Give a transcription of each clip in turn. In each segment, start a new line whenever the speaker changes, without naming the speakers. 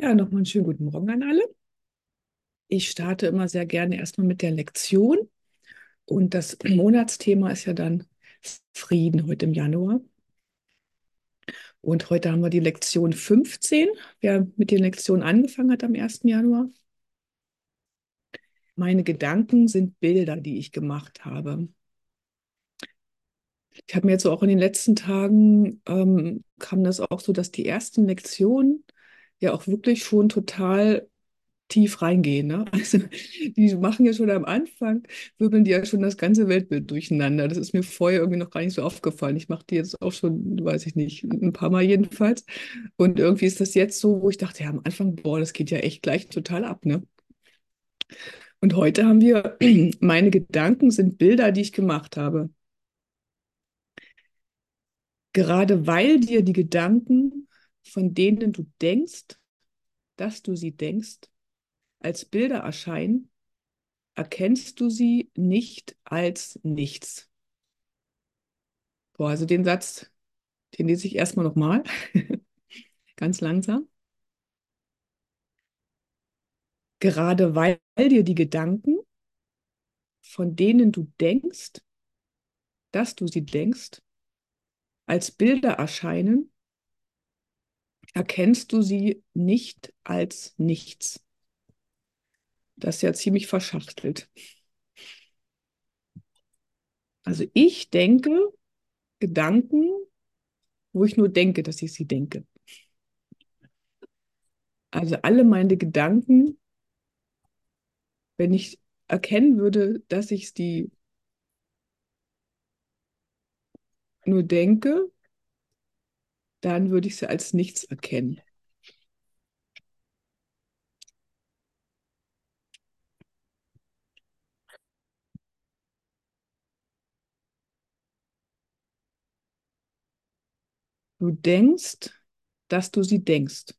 Ja, nochmal einen schönen guten Morgen an alle. Ich starte immer sehr gerne erstmal mit der Lektion. Und das Monatsthema ist ja dann Frieden heute im Januar. Und heute haben wir die Lektion 15. Wer mit den Lektionen angefangen hat am 1. Januar. Meine Gedanken sind Bilder, die ich gemacht habe. Ich habe mir jetzt auch in den letzten Tagen ähm, kam das auch so, dass die ersten Lektionen ja auch wirklich schon total tief reingehen. Ne? Also die machen ja schon am Anfang, wirbeln die ja schon das ganze Weltbild durcheinander. Das ist mir vorher irgendwie noch gar nicht so aufgefallen. Ich mache die jetzt auch schon, weiß ich nicht, ein paar Mal jedenfalls. Und irgendwie ist das jetzt so, wo ich dachte, ja, am Anfang, boah, das geht ja echt gleich total ab, ne? Und heute haben wir, meine Gedanken sind Bilder, die ich gemacht habe. Gerade weil dir die Gedanken von denen du denkst, dass du sie denkst, als Bilder erscheinen, erkennst du sie nicht als nichts. Boah, also den Satz, den lese ich erstmal nochmal, ganz langsam. Gerade weil dir die Gedanken, von denen du denkst, dass du sie denkst, als Bilder erscheinen, erkennst du sie nicht als nichts. Das ist ja ziemlich verschachtelt. Also ich denke Gedanken, wo ich nur denke, dass ich sie denke. Also alle meine Gedanken, wenn ich erkennen würde, dass ich die nur denke, dann würde ich sie als nichts erkennen. Du denkst, dass du sie denkst.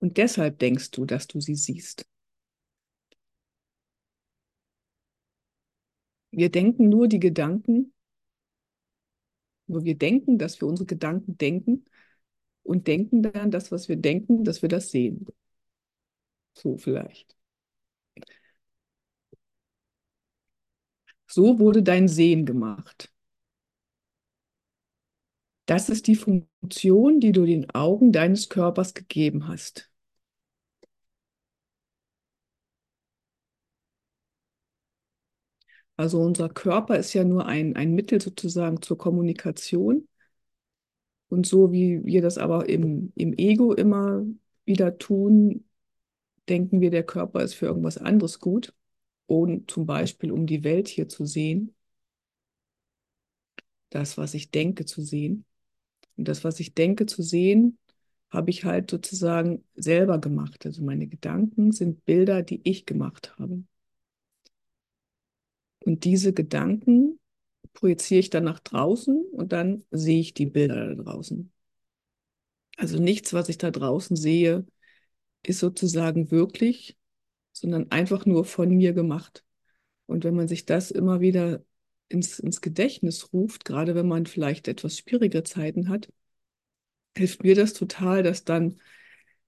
Und deshalb denkst du, dass du sie siehst. Wir denken nur die Gedanken, wo wir denken, dass wir unsere Gedanken denken und denken dann das, was wir denken, dass wir das sehen. So vielleicht. So wurde dein Sehen gemacht. Das ist die Funktion, die du den Augen deines Körpers gegeben hast. Also unser Körper ist ja nur ein, ein Mittel sozusagen zur Kommunikation. Und so wie wir das aber im, im Ego immer wieder tun, denken wir, der Körper ist für irgendwas anderes gut. Und zum Beispiel, um die Welt hier zu sehen. Das, was ich denke zu sehen. Und das, was ich denke zu sehen, habe ich halt sozusagen selber gemacht. Also meine Gedanken sind Bilder, die ich gemacht habe. Und diese Gedanken projiziere ich dann nach draußen und dann sehe ich die Bilder da draußen. Also nichts, was ich da draußen sehe, ist sozusagen wirklich, sondern einfach nur von mir gemacht. Und wenn man sich das immer wieder ins, ins Gedächtnis ruft, gerade wenn man vielleicht etwas schwierige Zeiten hat, hilft mir das total, dass dann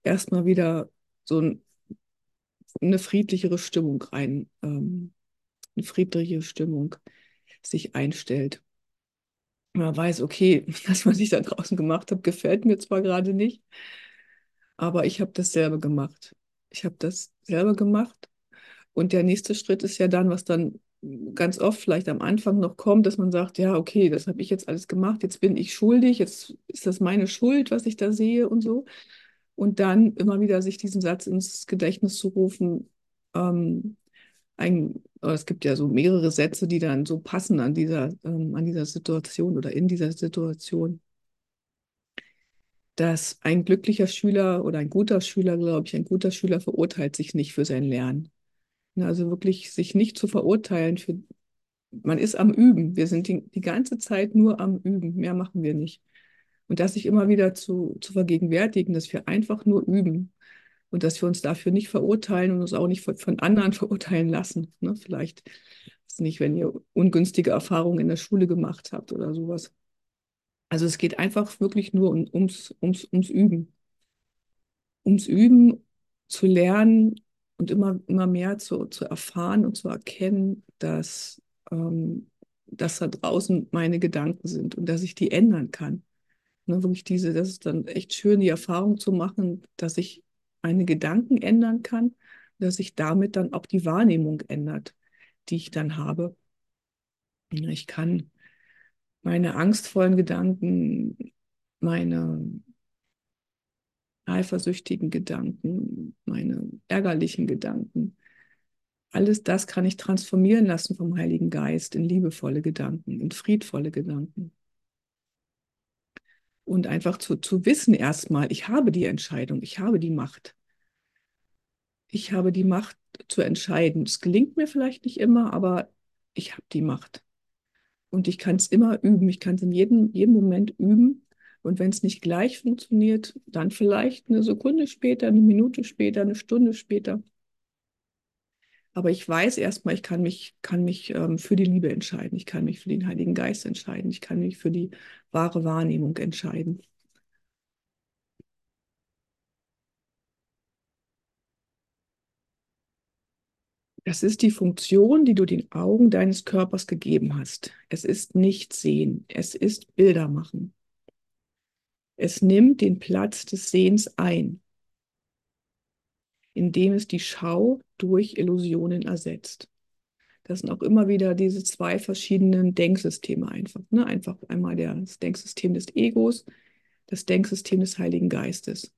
erstmal wieder so ein, eine friedlichere Stimmung rein, ähm, friedliche Stimmung sich einstellt. Man weiß, okay, das, was ich da draußen gemacht habe, gefällt mir zwar gerade nicht, aber ich habe das selber gemacht. Ich habe das selber gemacht. Und der nächste Schritt ist ja dann, was dann ganz oft vielleicht am Anfang noch kommt, dass man sagt, ja, okay, das habe ich jetzt alles gemacht, jetzt bin ich schuldig, jetzt ist das meine Schuld, was ich da sehe und so. Und dann immer wieder sich diesen Satz ins Gedächtnis zu rufen, ähm, ein, es gibt ja so mehrere Sätze, die dann so passen an dieser, ähm, an dieser Situation oder in dieser Situation, dass ein glücklicher Schüler oder ein guter Schüler, glaube ich, ein guter Schüler verurteilt sich nicht für sein Lernen. Also wirklich sich nicht zu verurteilen für, man ist am Üben. Wir sind die, die ganze Zeit nur am Üben. Mehr machen wir nicht. Und das sich immer wieder zu, zu vergegenwärtigen, dass wir einfach nur üben und dass wir uns dafür nicht verurteilen und uns auch nicht von, anderen verurteilen lassen. Ne? Vielleicht nicht, wenn ihr ungünstige Erfahrungen in der Schule gemacht habt oder sowas. Also es geht einfach wirklich nur um, ums, ums, ums Üben. ums Üben zu lernen und immer, immer mehr zu, zu erfahren und zu erkennen, dass, ähm, dass da draußen meine Gedanken sind und dass ich die ändern kann. Ne, wirklich diese, das ist dann echt schön, die Erfahrung zu machen, dass ich meine Gedanken ändern kann, dass sich damit dann auch die Wahrnehmung ändert, die ich dann habe. Ich kann meine angstvollen Gedanken, meine eifersüchtigen Gedanken, meine ärgerlichen Gedanken, alles das kann ich transformieren lassen vom Heiligen Geist in liebevolle Gedanken, in friedvolle Gedanken. Und einfach zu, zu wissen erstmal, ich habe die Entscheidung, ich habe die Macht. Ich habe die Macht zu entscheiden. Es gelingt mir vielleicht nicht immer, aber ich habe die Macht. Und ich kann es immer üben. Ich kann es in jedem, jedem Moment üben. Und wenn es nicht gleich funktioniert, dann vielleicht eine Sekunde später, eine Minute später, eine Stunde später. Aber ich weiß erstmal, ich kann mich, kann mich ähm, für die Liebe entscheiden. Ich kann mich für den Heiligen Geist entscheiden. Ich kann mich für die wahre Wahrnehmung entscheiden. Das ist die Funktion, die du den Augen deines Körpers gegeben hast. Es ist nicht sehen, es ist Bilder machen. Es nimmt den Platz des Sehens ein, indem es die Schau durch Illusionen ersetzt. Das sind auch immer wieder diese zwei verschiedenen Denksysteme einfach. Ne? Einfach einmal das Denksystem des Egos, das Denksystem des Heiligen Geistes.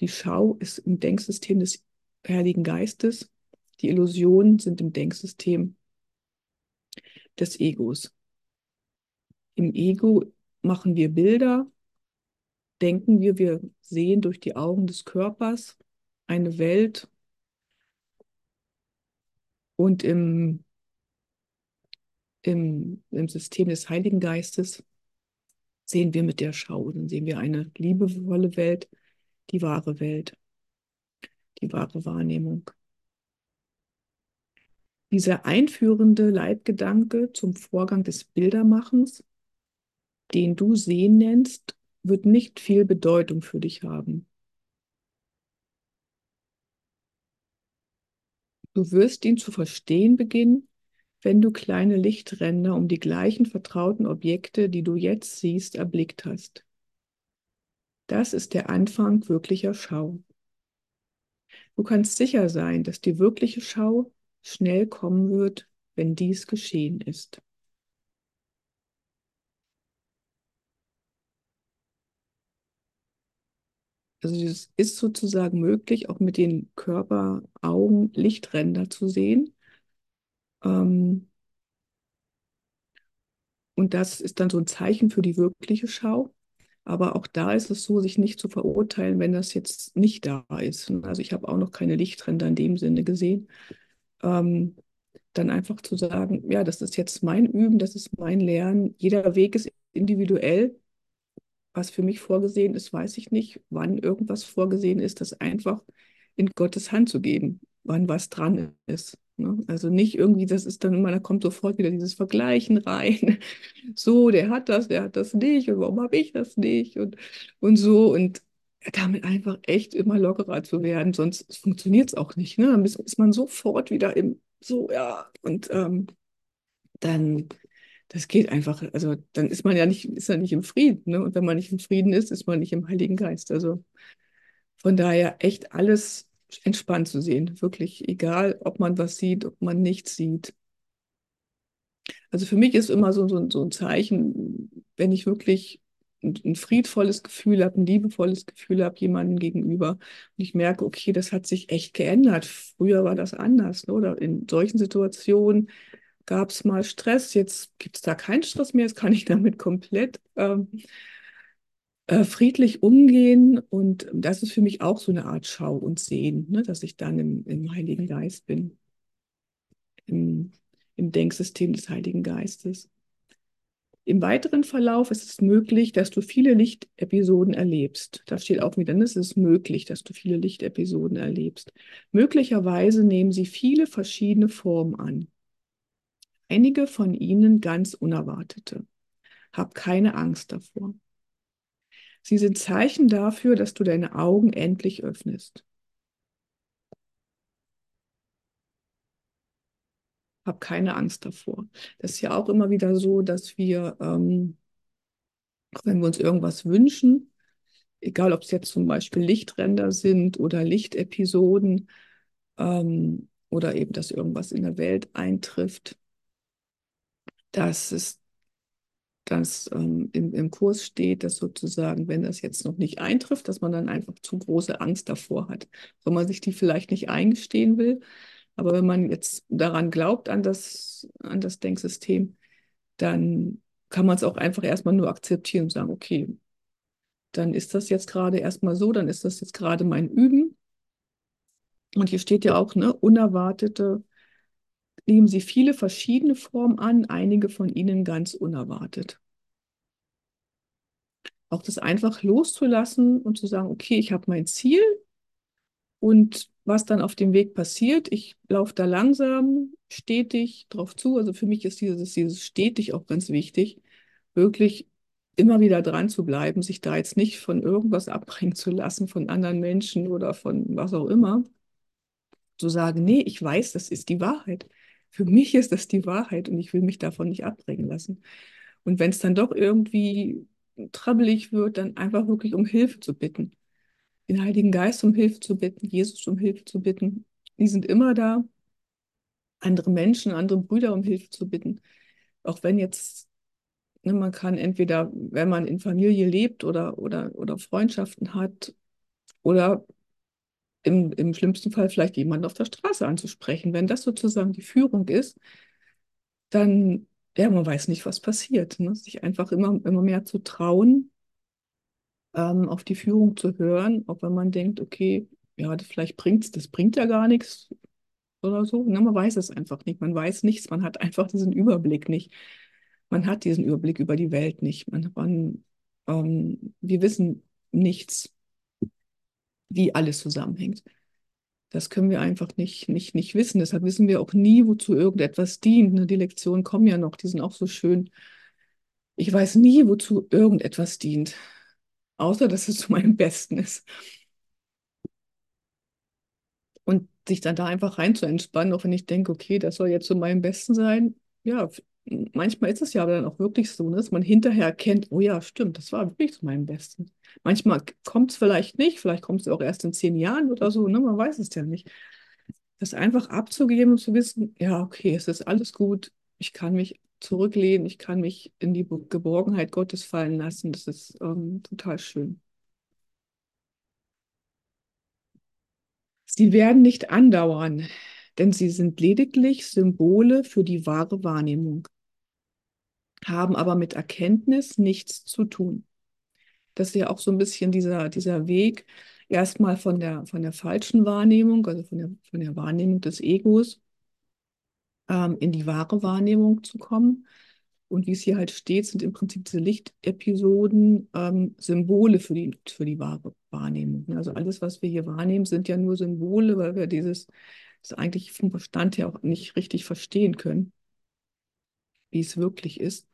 Die Schau ist im Denksystem des Heiligen Geistes die Illusionen sind im Denksystem des Egos. Im Ego machen wir Bilder, denken wir, wir sehen durch die Augen des Körpers eine Welt. Und im, im, im System des Heiligen Geistes sehen wir mit der Schau, dann sehen wir eine liebevolle Welt, die wahre Welt, die wahre Wahrnehmung. Dieser einführende Leitgedanke zum Vorgang des Bildermachens, den du Sehen nennst, wird nicht viel Bedeutung für dich haben. Du wirst ihn zu verstehen beginnen, wenn du kleine Lichtränder um die gleichen vertrauten Objekte, die du jetzt siehst, erblickt hast. Das ist der Anfang wirklicher Schau. Du kannst sicher sein, dass die wirkliche Schau schnell kommen wird, wenn dies geschehen ist. Also es ist sozusagen möglich, auch mit den Körperaugen Lichtränder zu sehen. Ähm, und das ist dann so ein Zeichen für die wirkliche Schau. Aber auch da ist es so, sich nicht zu verurteilen, wenn das jetzt nicht da ist. Also ich habe auch noch keine Lichtränder in dem Sinne gesehen ähm, dann einfach zu sagen, ja, das ist jetzt mein Üben, das ist mein Lernen. Jeder Weg ist individuell. Was für mich vorgesehen ist, weiß ich nicht. Wann irgendwas vorgesehen ist, das einfach in Gottes Hand zu geben, wann was dran ist. Ne? Also nicht irgendwie, das ist dann immer, da kommt sofort wieder dieses Vergleichen rein. So, der hat das, der hat das nicht und warum habe ich das nicht und, und so. Und damit einfach echt immer lockerer zu werden, sonst funktioniert es auch nicht. Ne? Dann ist, ist, man sofort wieder im, so, ja, und ähm, dann, das geht einfach, also dann ist man ja nicht, ist ja nicht im Frieden. Ne? Und wenn man nicht im Frieden ist, ist man nicht im Heiligen Geist. Also von daher echt alles entspannt zu sehen. Wirklich egal, ob man was sieht, ob man nichts sieht. Also für mich ist immer so, so, so ein Zeichen, wenn ich wirklich ein friedvolles Gefühl habe, ein liebevolles Gefühl habe jemandem gegenüber. Und ich merke, okay, das hat sich echt geändert. Früher war das anders. Ne? Oder in solchen Situationen gab es mal Stress. Jetzt gibt es da keinen Stress mehr. Jetzt kann ich damit komplett ähm, äh, friedlich umgehen. Und das ist für mich auch so eine Art Schau und Sehen, ne? dass ich dann im, im Heiligen Geist bin. Im, Im Denksystem des Heiligen Geistes. Im weiteren Verlauf ist es möglich, dass du viele Lichtepisoden erlebst. Da steht auch wieder, es ist möglich, dass du viele Lichtepisoden erlebst. Möglicherweise nehmen sie viele verschiedene Formen an. Einige von ihnen ganz unerwartete. Hab keine Angst davor. Sie sind Zeichen dafür, dass du deine Augen endlich öffnest. Hab keine Angst davor. Das ist ja auch immer wieder so, dass wir, ähm, wenn wir uns irgendwas wünschen, egal ob es jetzt zum Beispiel Lichtränder sind oder Lichtepisoden ähm, oder eben, dass irgendwas in der Welt eintrifft, dass es dass ähm, im, im Kurs steht, dass sozusagen, wenn das jetzt noch nicht eintrifft, dass man dann einfach zu große Angst davor hat, wenn man sich die vielleicht nicht eingestehen will. Aber wenn man jetzt daran glaubt, an das, an das Denksystem, dann kann man es auch einfach erstmal nur akzeptieren und sagen, okay, dann ist das jetzt gerade erstmal so, dann ist das jetzt gerade mein Üben. Und hier steht ja auch, ne, unerwartete nehmen sie viele verschiedene Formen an, einige von ihnen ganz unerwartet. Auch das einfach loszulassen und zu sagen, okay, ich habe mein Ziel und was dann auf dem Weg passiert, ich laufe da langsam, stetig drauf zu. Also für mich ist dieses, dieses stetig auch ganz wichtig, wirklich immer wieder dran zu bleiben, sich da jetzt nicht von irgendwas abbringen zu lassen, von anderen Menschen oder von was auch immer. Zu sagen, nee, ich weiß, das ist die Wahrheit. Für mich ist das die Wahrheit und ich will mich davon nicht abbringen lassen. Und wenn es dann doch irgendwie trabbelig wird, dann einfach wirklich um Hilfe zu bitten. Den Heiligen Geist um Hilfe zu bitten, Jesus um Hilfe zu bitten. Die sind immer da. Andere Menschen, andere Brüder um Hilfe zu bitten. Auch wenn jetzt, ne, man kann entweder, wenn man in Familie lebt oder, oder, oder Freundschaften hat, oder im, im schlimmsten Fall vielleicht jemanden auf der Straße anzusprechen. Wenn das sozusagen die Führung ist, dann, ja, man weiß nicht, was passiert. Ne? Sich einfach immer, immer mehr zu trauen, ähm, auf die Führung zu hören, auch wenn man denkt, okay, ja, das, vielleicht bringt es, das bringt ja gar nichts oder so. Ne? Man weiß es einfach nicht. Man weiß nichts, man hat einfach diesen Überblick nicht. Man hat diesen Überblick über die Welt nicht. Man, man ähm, wir wissen nichts wie alles zusammenhängt. Das können wir einfach nicht, nicht, nicht wissen. Deshalb wissen wir auch nie, wozu irgendetwas dient. Ne, die Lektionen kommen ja noch, die sind auch so schön. Ich weiß nie, wozu irgendetwas dient, außer dass es zu meinem Besten ist. Und sich dann da einfach rein zu entspannen, auch wenn ich denke, okay, das soll jetzt zu meinem Besten sein. Ja, manchmal ist es ja aber dann auch wirklich so, ne, dass man hinterher erkennt, oh ja, stimmt, das war wirklich zu meinem Besten. Manchmal kommt es vielleicht nicht, vielleicht kommt es auch erst in zehn Jahren oder so, ne? man weiß es ja nicht. Das einfach abzugeben und zu wissen, ja, okay, es ist alles gut, ich kann mich zurücklehnen, ich kann mich in die Geborgenheit Gottes fallen lassen, das ist ähm, total schön. Sie werden nicht andauern, denn sie sind lediglich Symbole für die wahre Wahrnehmung, haben aber mit Erkenntnis nichts zu tun. Das ist ja auch so ein bisschen dieser, dieser Weg, erstmal von der, von der falschen Wahrnehmung, also von der, von der Wahrnehmung des Egos, ähm, in die wahre Wahrnehmung zu kommen. Und wie es hier halt steht, sind im Prinzip diese Lichtepisoden ähm, Symbole für die, für die wahre Wahrnehmung. Also alles, was wir hier wahrnehmen, sind ja nur Symbole, weil wir dieses das eigentlich vom Verstand her auch nicht richtig verstehen können, wie es wirklich ist.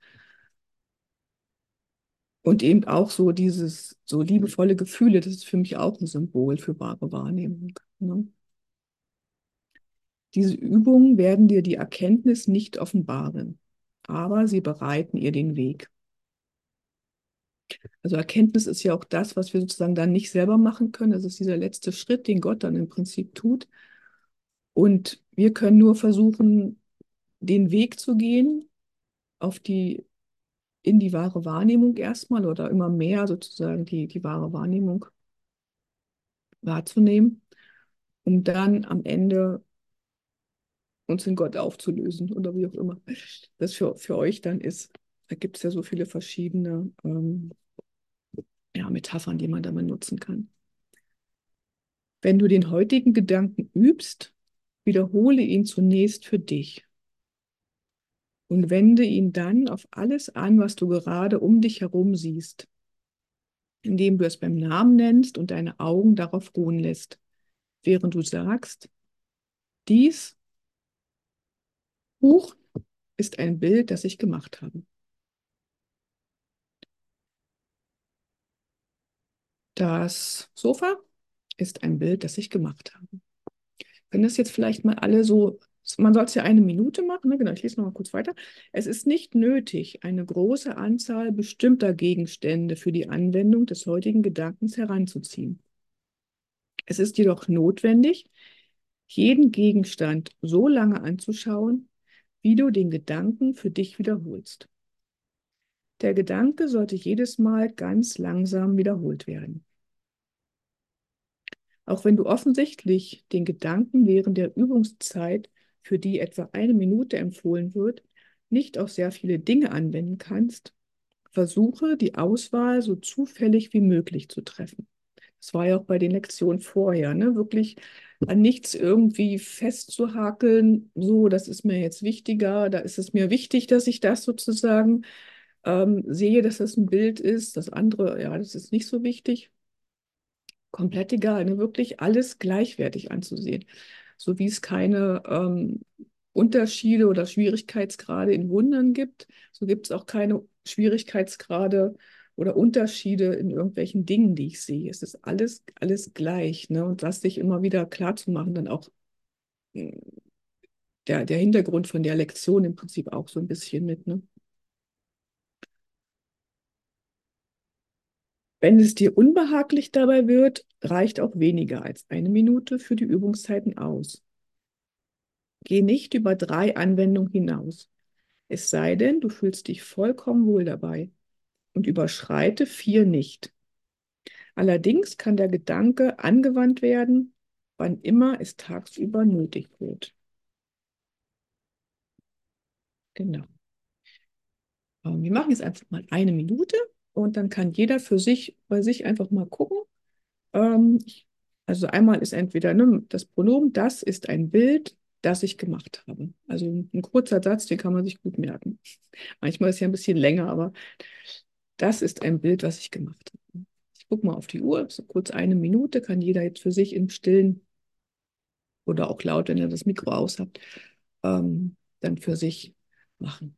Und eben auch so dieses, so liebevolle Gefühle, das ist für mich auch ein Symbol für wahre Wahrnehmung. Ne? Diese Übungen werden dir die Erkenntnis nicht offenbaren, aber sie bereiten ihr den Weg. Also Erkenntnis ist ja auch das, was wir sozusagen dann nicht selber machen können. Das ist dieser letzte Schritt, den Gott dann im Prinzip tut. Und wir können nur versuchen, den Weg zu gehen auf die in die wahre Wahrnehmung erstmal oder immer mehr sozusagen die, die wahre Wahrnehmung wahrzunehmen, um dann am Ende uns in Gott aufzulösen oder wie auch immer das für, für euch dann ist. Da gibt es ja so viele verschiedene ähm, ja, Metaphern, die man da benutzen kann. Wenn du den heutigen Gedanken übst, wiederhole ihn zunächst für dich und wende ihn dann auf alles an, was du gerade um dich herum siehst, indem du es beim Namen nennst und deine Augen darauf ruhen lässt, während du sagst, dies Buch ist ein Bild, das ich gemacht habe. Das Sofa ist ein Bild, das ich gemacht habe. Wenn das jetzt vielleicht mal alle so, man soll es ja eine Minute machen, ne? genau, ich lese noch mal kurz weiter. Es ist nicht nötig, eine große Anzahl bestimmter Gegenstände für die Anwendung des heutigen Gedankens heranzuziehen. Es ist jedoch notwendig, jeden Gegenstand so lange anzuschauen, wie du den Gedanken für dich wiederholst. Der Gedanke sollte jedes Mal ganz langsam wiederholt werden. Auch wenn du offensichtlich den Gedanken während der Übungszeit, für die etwa eine Minute empfohlen wird, nicht auf sehr viele Dinge anwenden kannst, versuche die Auswahl so zufällig wie möglich zu treffen. Das war ja auch bei den Lektionen vorher, ne? wirklich an nichts irgendwie festzuhakeln, so, das ist mir jetzt wichtiger, da ist es mir wichtig, dass ich das sozusagen ähm, sehe, dass das ein Bild ist, das andere, ja, das ist nicht so wichtig. Komplett egal, ne? wirklich alles gleichwertig anzusehen. So wie es keine ähm, Unterschiede oder Schwierigkeitsgrade in Wundern gibt, so gibt es auch keine Schwierigkeitsgrade oder Unterschiede in irgendwelchen Dingen, die ich sehe. Es ist alles, alles gleich. Ne? Und das sich immer wieder klar zu machen, dann auch hm, der, der Hintergrund von der Lektion im Prinzip auch so ein bisschen mit. Ne? Wenn es dir unbehaglich dabei wird, reicht auch weniger als eine Minute für die Übungszeiten aus. Geh nicht über drei Anwendungen hinaus. Es sei denn, du fühlst dich vollkommen wohl dabei und überschreite vier nicht. Allerdings kann der Gedanke angewandt werden, wann immer es tagsüber nötig wird. Genau. Ähm, wir machen jetzt einfach mal eine Minute und dann kann jeder für sich bei sich einfach mal gucken. Ähm, also einmal ist entweder ne, das Pronomen, das ist ein Bild, das ich gemacht habe. Also ein kurzer Satz, den kann man sich gut merken. Manchmal ist ja ein bisschen länger, aber das ist ein Bild, was ich gemacht habe. Ich gucke mal auf die Uhr, so kurz eine Minute, kann jeder jetzt für sich im Stillen oder auch laut, wenn ihr das Mikro aus habt, ähm, dann für sich machen.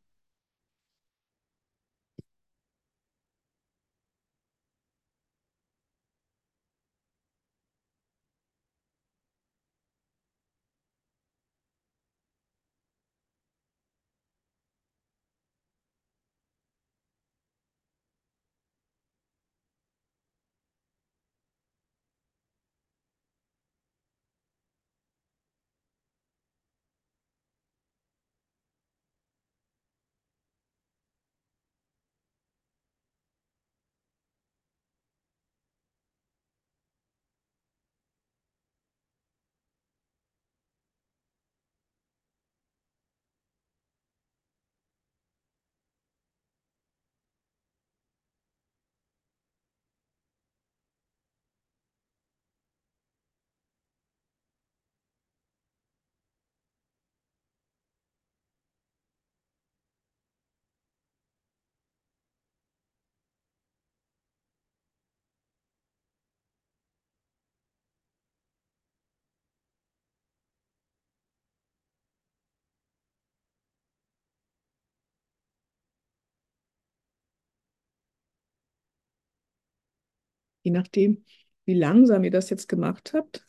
Je nachdem, wie langsam ihr das jetzt gemacht habt,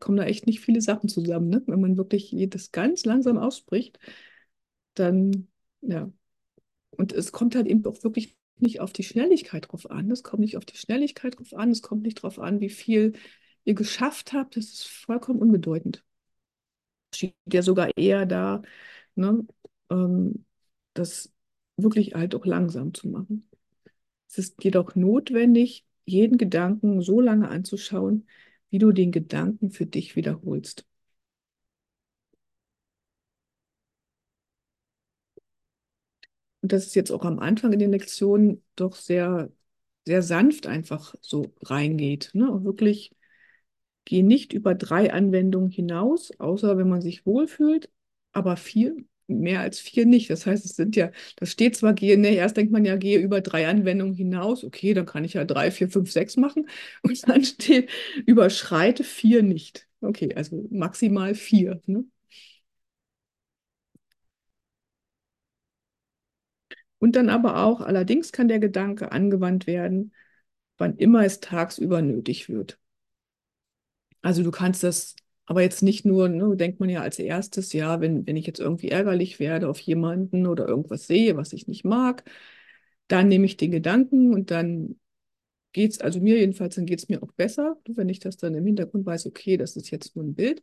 kommen da echt nicht viele Sachen zusammen. Ne? Wenn man wirklich das ganz langsam ausspricht, dann, ja. Und es kommt halt eben auch wirklich nicht auf die Schnelligkeit drauf an. Es kommt nicht auf die Schnelligkeit drauf an. Es kommt nicht drauf an, wie viel ihr geschafft habt. Das ist vollkommen unbedeutend. Es steht ja sogar eher da, ne, ähm, das wirklich halt auch langsam zu machen. Es ist jedoch notwendig, jeden Gedanken so lange anzuschauen, wie du den Gedanken für dich wiederholst. Und das ist jetzt auch am Anfang in den Lektionen doch sehr, sehr sanft einfach so reingeht. Ne? Und wirklich, geh nicht über drei Anwendungen hinaus, außer wenn man sich wohlfühlt, aber vier mehr als vier nicht. Das heißt, es sind ja, das steht zwar, gehe, ne, erst denkt man ja, gehe über drei Anwendungen hinaus. Okay, dann kann ich ja drei, vier, fünf, sechs machen. Und dann steht, überschreite vier nicht. Okay, also maximal vier. Ne? Und dann aber auch, allerdings kann der Gedanke angewandt werden, wann immer es tagsüber nötig wird. Also du kannst das aber jetzt nicht nur, ne, denkt man ja als erstes, ja, wenn, wenn ich jetzt irgendwie ärgerlich werde auf jemanden oder irgendwas sehe, was ich nicht mag, dann nehme ich den Gedanken und dann geht es, also mir jedenfalls, dann geht es mir auch besser, wenn ich das dann im Hintergrund weiß, okay, das ist jetzt nur ein Bild,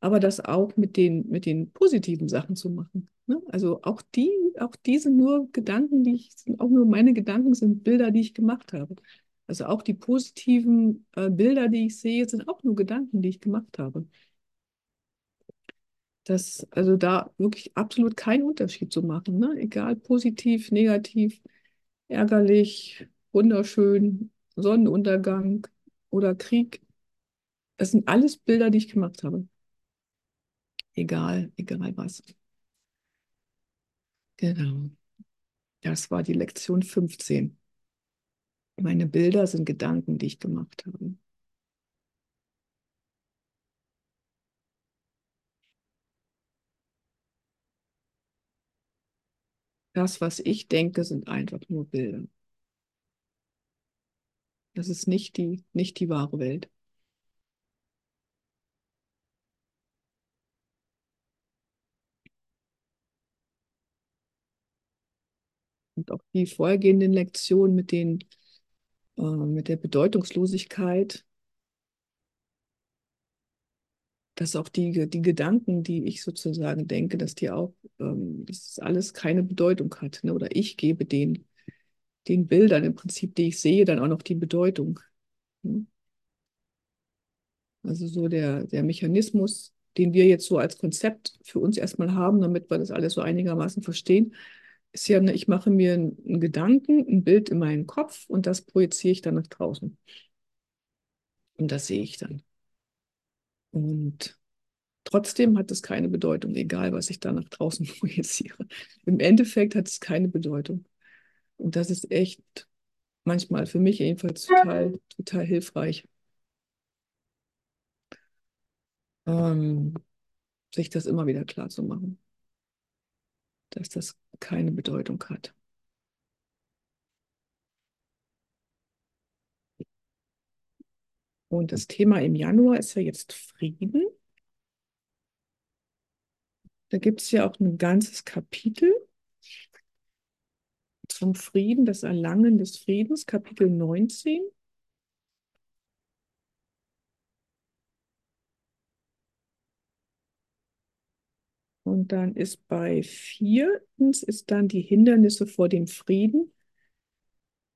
aber das auch mit den, mit den positiven Sachen zu machen. Ne? Also auch die, auch diese nur Gedanken, die ich, auch nur meine Gedanken, sind Bilder, die ich gemacht habe. Also auch die positiven äh, Bilder, die ich sehe, sind auch nur Gedanken, die ich gemacht habe. Das, also da wirklich absolut keinen Unterschied zu machen, ne? Egal positiv, negativ, ärgerlich, wunderschön, Sonnenuntergang oder Krieg. Das sind alles Bilder, die ich gemacht habe. Egal, egal was. Genau. Das war die Lektion 15. Meine Bilder sind Gedanken, die ich gemacht habe. Das, was ich denke, sind einfach nur Bilder. Das ist nicht die, nicht die wahre Welt. Und auch die vorhergehenden Lektionen mit, den, äh, mit der Bedeutungslosigkeit, dass auch die, die Gedanken, die ich sozusagen denke, dass die auch, ähm, dass alles keine Bedeutung hat. Ne? Oder ich gebe den, den Bildern im Prinzip, die ich sehe, dann auch noch die Bedeutung. Ne? Also so der, der Mechanismus, den wir jetzt so als Konzept für uns erstmal haben, damit wir das alles so einigermaßen verstehen, ist ja, ne, ich mache mir einen Gedanken, ein Bild in meinen Kopf und das projiziere ich dann nach draußen. Und das sehe ich dann. Und trotzdem hat es keine Bedeutung, egal was ich da nach draußen projiziere. Im Endeffekt hat es keine Bedeutung. Und das ist echt manchmal für mich jedenfalls total, total hilfreich, ähm, sich das immer wieder klar zu machen, dass das keine Bedeutung hat. Und das Thema im Januar ist ja jetzt Frieden. Da gibt es ja auch ein ganzes Kapitel zum Frieden, das Erlangen des Friedens, Kapitel 19. Und dann ist bei viertens ist dann die Hindernisse vor dem Frieden.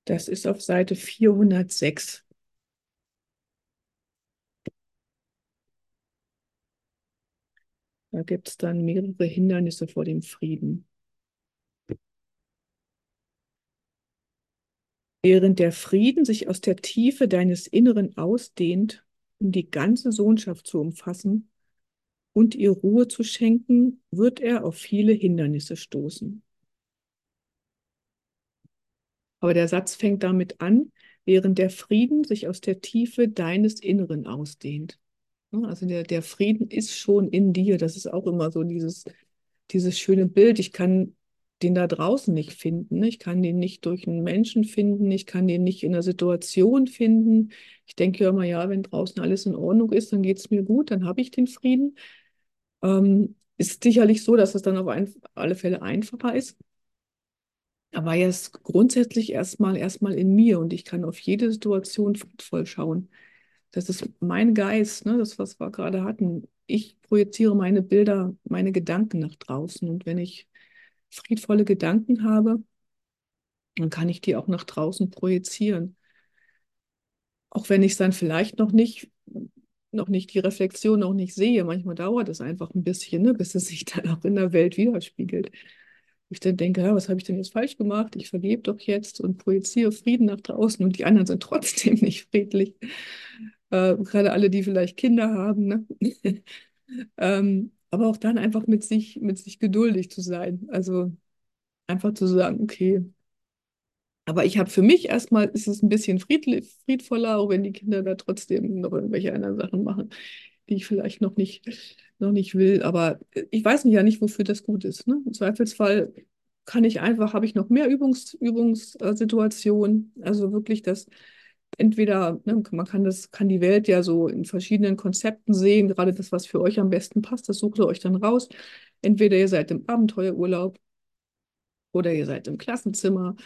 Das ist auf Seite 406. Da gibt es dann mehrere Hindernisse vor dem Frieden. Während der Frieden sich aus der Tiefe deines Inneren ausdehnt, um die ganze Sohnschaft zu umfassen und ihr Ruhe zu schenken, wird er auf viele Hindernisse stoßen. Aber der Satz fängt damit an, während der Frieden sich aus der Tiefe deines Inneren ausdehnt. Also der, der Frieden ist schon in dir. Das ist auch immer so dieses, dieses schöne Bild. Ich kann den da draußen nicht finden. Ich kann den nicht durch einen Menschen finden. Ich kann den nicht in einer Situation finden. Ich denke ja immer, ja, wenn draußen alles in Ordnung ist, dann geht es mir gut, dann habe ich den Frieden. Ähm, ist sicherlich so, dass es dann auf ein, alle Fälle einfacher ist. Aber er ist grundsätzlich erstmal erstmal in mir und ich kann auf jede Situation friedvoll schauen. Das ist mein Geist, ne, das, was wir gerade hatten. Ich projiziere meine Bilder, meine Gedanken nach draußen. Und wenn ich friedvolle Gedanken habe, dann kann ich die auch nach draußen projizieren. Auch wenn ich es dann vielleicht noch nicht, noch nicht die Reflexion noch nicht sehe. Manchmal dauert es einfach ein bisschen, ne, bis es sich dann auch in der Welt widerspiegelt. Ich dann denke, ja, was habe ich denn jetzt falsch gemacht? Ich vergebe doch jetzt und projiziere Frieden nach draußen und die anderen sind trotzdem nicht friedlich. Äh, gerade alle, die vielleicht Kinder haben. Ne? ähm, aber auch dann einfach mit sich, mit sich geduldig zu sein. Also einfach zu sagen, okay. Aber ich habe für mich erstmal, ist es ein bisschen friedvoller, auch wenn die Kinder da trotzdem noch irgendwelche anderen Sachen machen, die ich vielleicht noch nicht, noch nicht will. Aber ich weiß ja nicht, wofür das gut ist. Ne? Im Zweifelsfall kann ich einfach, habe ich noch mehr Übungs, Übungssituationen. Also wirklich das entweder, ne, man kann das, kann die Welt ja so in verschiedenen Konzepten sehen, gerade das, was für euch am besten passt, das sucht ihr euch dann raus. Entweder ihr seid im Abenteuerurlaub oder ihr seid im Klassenzimmer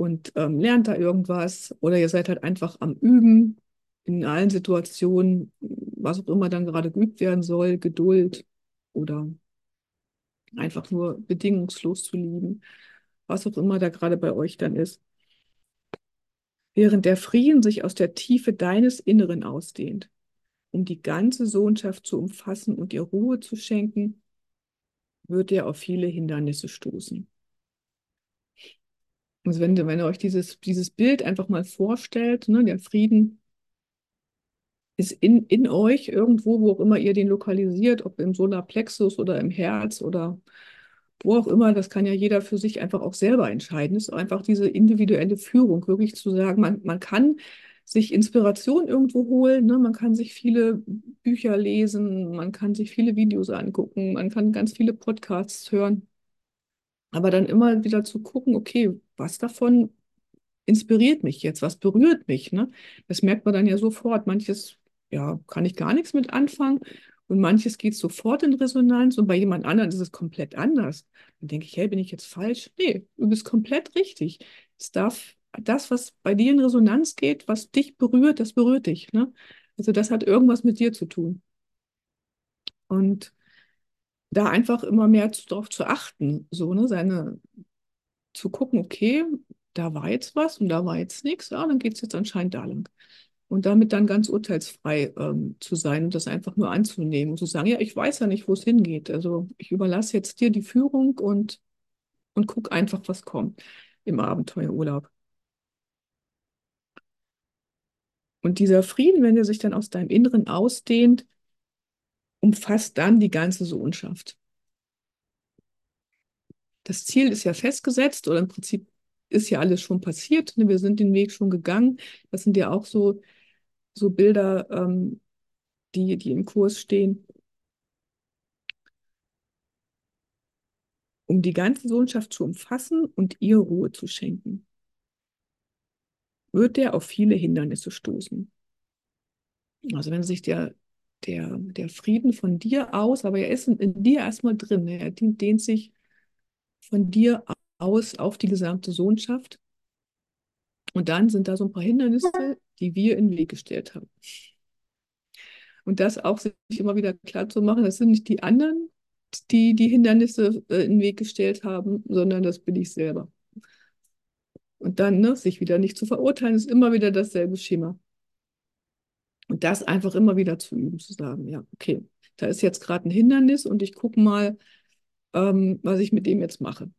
und ähm, lernt da irgendwas oder ihr seid halt einfach am Üben in allen Situationen, was auch immer dann gerade geübt werden soll, Geduld oder einfach nur bedingungslos zu lieben, was auch immer da gerade bei euch dann ist. Während der Frieden sich aus der Tiefe deines Inneren ausdehnt, um die ganze Sohnschaft zu umfassen und ihr Ruhe zu schenken, wird er auf viele Hindernisse stoßen. Also wenn, wenn ihr euch dieses, dieses Bild einfach mal vorstellt, ne, der Frieden ist in, in euch irgendwo, wo auch immer ihr den lokalisiert, ob im Solarplexus oder im Herz oder wo auch immer, das kann ja jeder für sich einfach auch selber entscheiden. Es ist einfach diese individuelle Führung, wirklich zu sagen, man, man kann sich Inspiration irgendwo holen, ne? man kann sich viele Bücher lesen, man kann sich viele Videos angucken, man kann ganz viele Podcasts hören. Aber dann immer wieder zu gucken, okay, was davon inspiriert mich jetzt, was berührt mich, ne? Das merkt man dann ja sofort. Manches, ja, kann ich gar nichts mit anfangen und manches geht sofort in Resonanz und bei jemand anderem ist es komplett anders. Dann denke ich, hey, bin ich jetzt falsch? Nee, du bist komplett richtig. Es darf das, was bei dir in Resonanz geht, was dich berührt, das berührt dich, ne? Also das hat irgendwas mit dir zu tun. Und da einfach immer mehr darauf zu achten, so, ne, seine, zu gucken, okay, da war jetzt was und da war jetzt nichts, ja, dann geht es jetzt anscheinend da lang. Und damit dann ganz urteilsfrei ähm, zu sein und das einfach nur anzunehmen und zu sagen, ja, ich weiß ja nicht, wo es hingeht. Also ich überlasse jetzt dir die Führung und, und guck einfach, was kommt im Abenteuerurlaub. Und dieser Frieden, wenn er sich dann aus deinem Inneren ausdehnt, umfasst dann die ganze Sohnschaft. Das Ziel ist ja festgesetzt oder im Prinzip ist ja alles schon passiert. Ne? Wir sind den Weg schon gegangen. Das sind ja auch so, so Bilder, ähm, die, die im Kurs stehen. Um die ganze Sohnschaft zu umfassen und ihr Ruhe zu schenken, wird er auf viele Hindernisse stoßen. Also wenn sich der der, der Frieden von dir aus, aber er ist in, in dir erstmal drin. Er dehnt, dehnt sich von dir aus auf die gesamte Sohnschaft. Und dann sind da so ein paar Hindernisse, die wir in den Weg gestellt haben. Und das auch sich immer wieder klar zu machen, das sind nicht die anderen, die die Hindernisse äh, in den Weg gestellt haben, sondern das bin ich selber. Und dann ne, sich wieder nicht zu verurteilen, ist immer wieder dasselbe Schema. Das einfach immer wieder zu üben, zu sagen, ja, okay, da ist jetzt gerade ein Hindernis und ich gucke mal, ähm, was ich mit dem jetzt mache.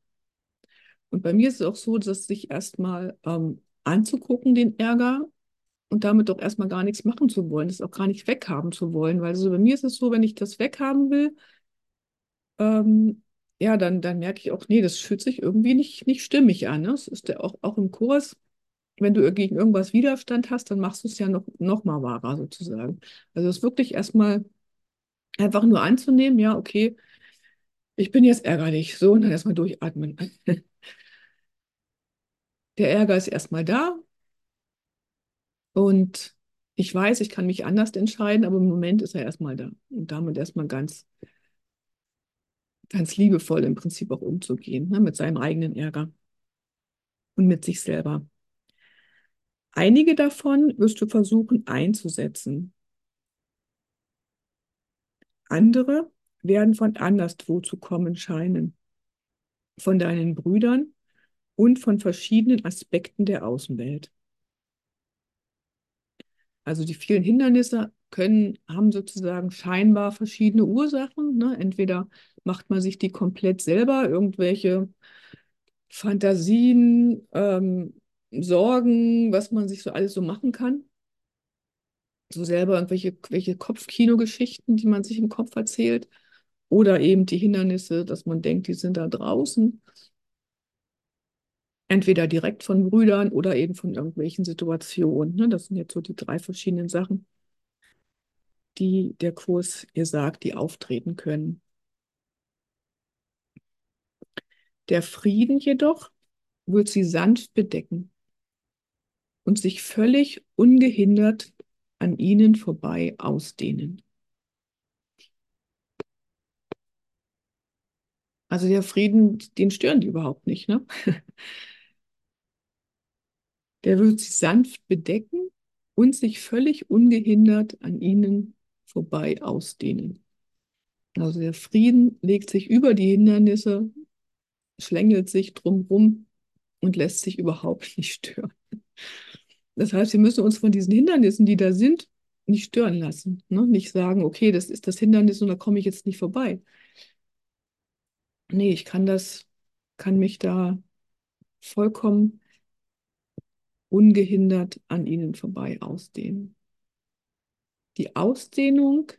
Und bei mir ist es auch so, dass sich erstmal ähm, anzugucken, den Ärger, und damit doch erstmal gar nichts machen zu wollen, das auch gar nicht weghaben zu wollen. Weil also bei mir ist es so, wenn ich das weghaben will, ähm, ja, dann, dann merke ich auch, nee, das fühlt sich irgendwie nicht, nicht stimmig an. Ne? Das ist ja auch, auch im Kurs wenn du gegen irgendwas Widerstand hast, dann machst du es ja noch, noch mal wahrer sozusagen. Also es wirklich erstmal einfach nur anzunehmen, ja, okay, ich bin jetzt ärgerlich, so und dann erstmal durchatmen. Der Ärger ist erstmal da und ich weiß, ich kann mich anders entscheiden, aber im Moment ist er erstmal da und damit erstmal ganz, ganz liebevoll im Prinzip auch umzugehen, ne, mit seinem eigenen Ärger und mit sich selber. Einige davon wirst du versuchen einzusetzen. Andere werden von anderswo zu kommen scheinen, von deinen Brüdern und von verschiedenen Aspekten der Außenwelt. Also die vielen Hindernisse können, haben sozusagen scheinbar verschiedene Ursachen. Ne? Entweder macht man sich die komplett selber, irgendwelche Fantasien, ähm, Sorgen, was man sich so alles so machen kann. So selber irgendwelche welche Kopfkino-Geschichten, die man sich im Kopf erzählt. Oder eben die Hindernisse, dass man denkt, die sind da draußen. Entweder direkt von Brüdern oder eben von irgendwelchen Situationen. Ne? Das sind jetzt so die drei verschiedenen Sachen, die der Kurs ihr sagt, die auftreten können. Der Frieden jedoch wird sie sanft bedecken und sich völlig ungehindert an ihnen vorbei ausdehnen. Also der Frieden, den stören die überhaupt nicht, ne? Der wird sie sanft bedecken und sich völlig ungehindert an ihnen vorbei ausdehnen. Also der Frieden legt sich über die Hindernisse, schlängelt sich drumherum und lässt sich überhaupt nicht stören. Das heißt, wir müssen uns von diesen Hindernissen, die da sind, nicht stören lassen. Ne? Nicht sagen, okay, das ist das Hindernis und da komme ich jetzt nicht vorbei. Nee, ich kann das, kann mich da vollkommen ungehindert an ihnen vorbei ausdehnen. Die Ausdehnung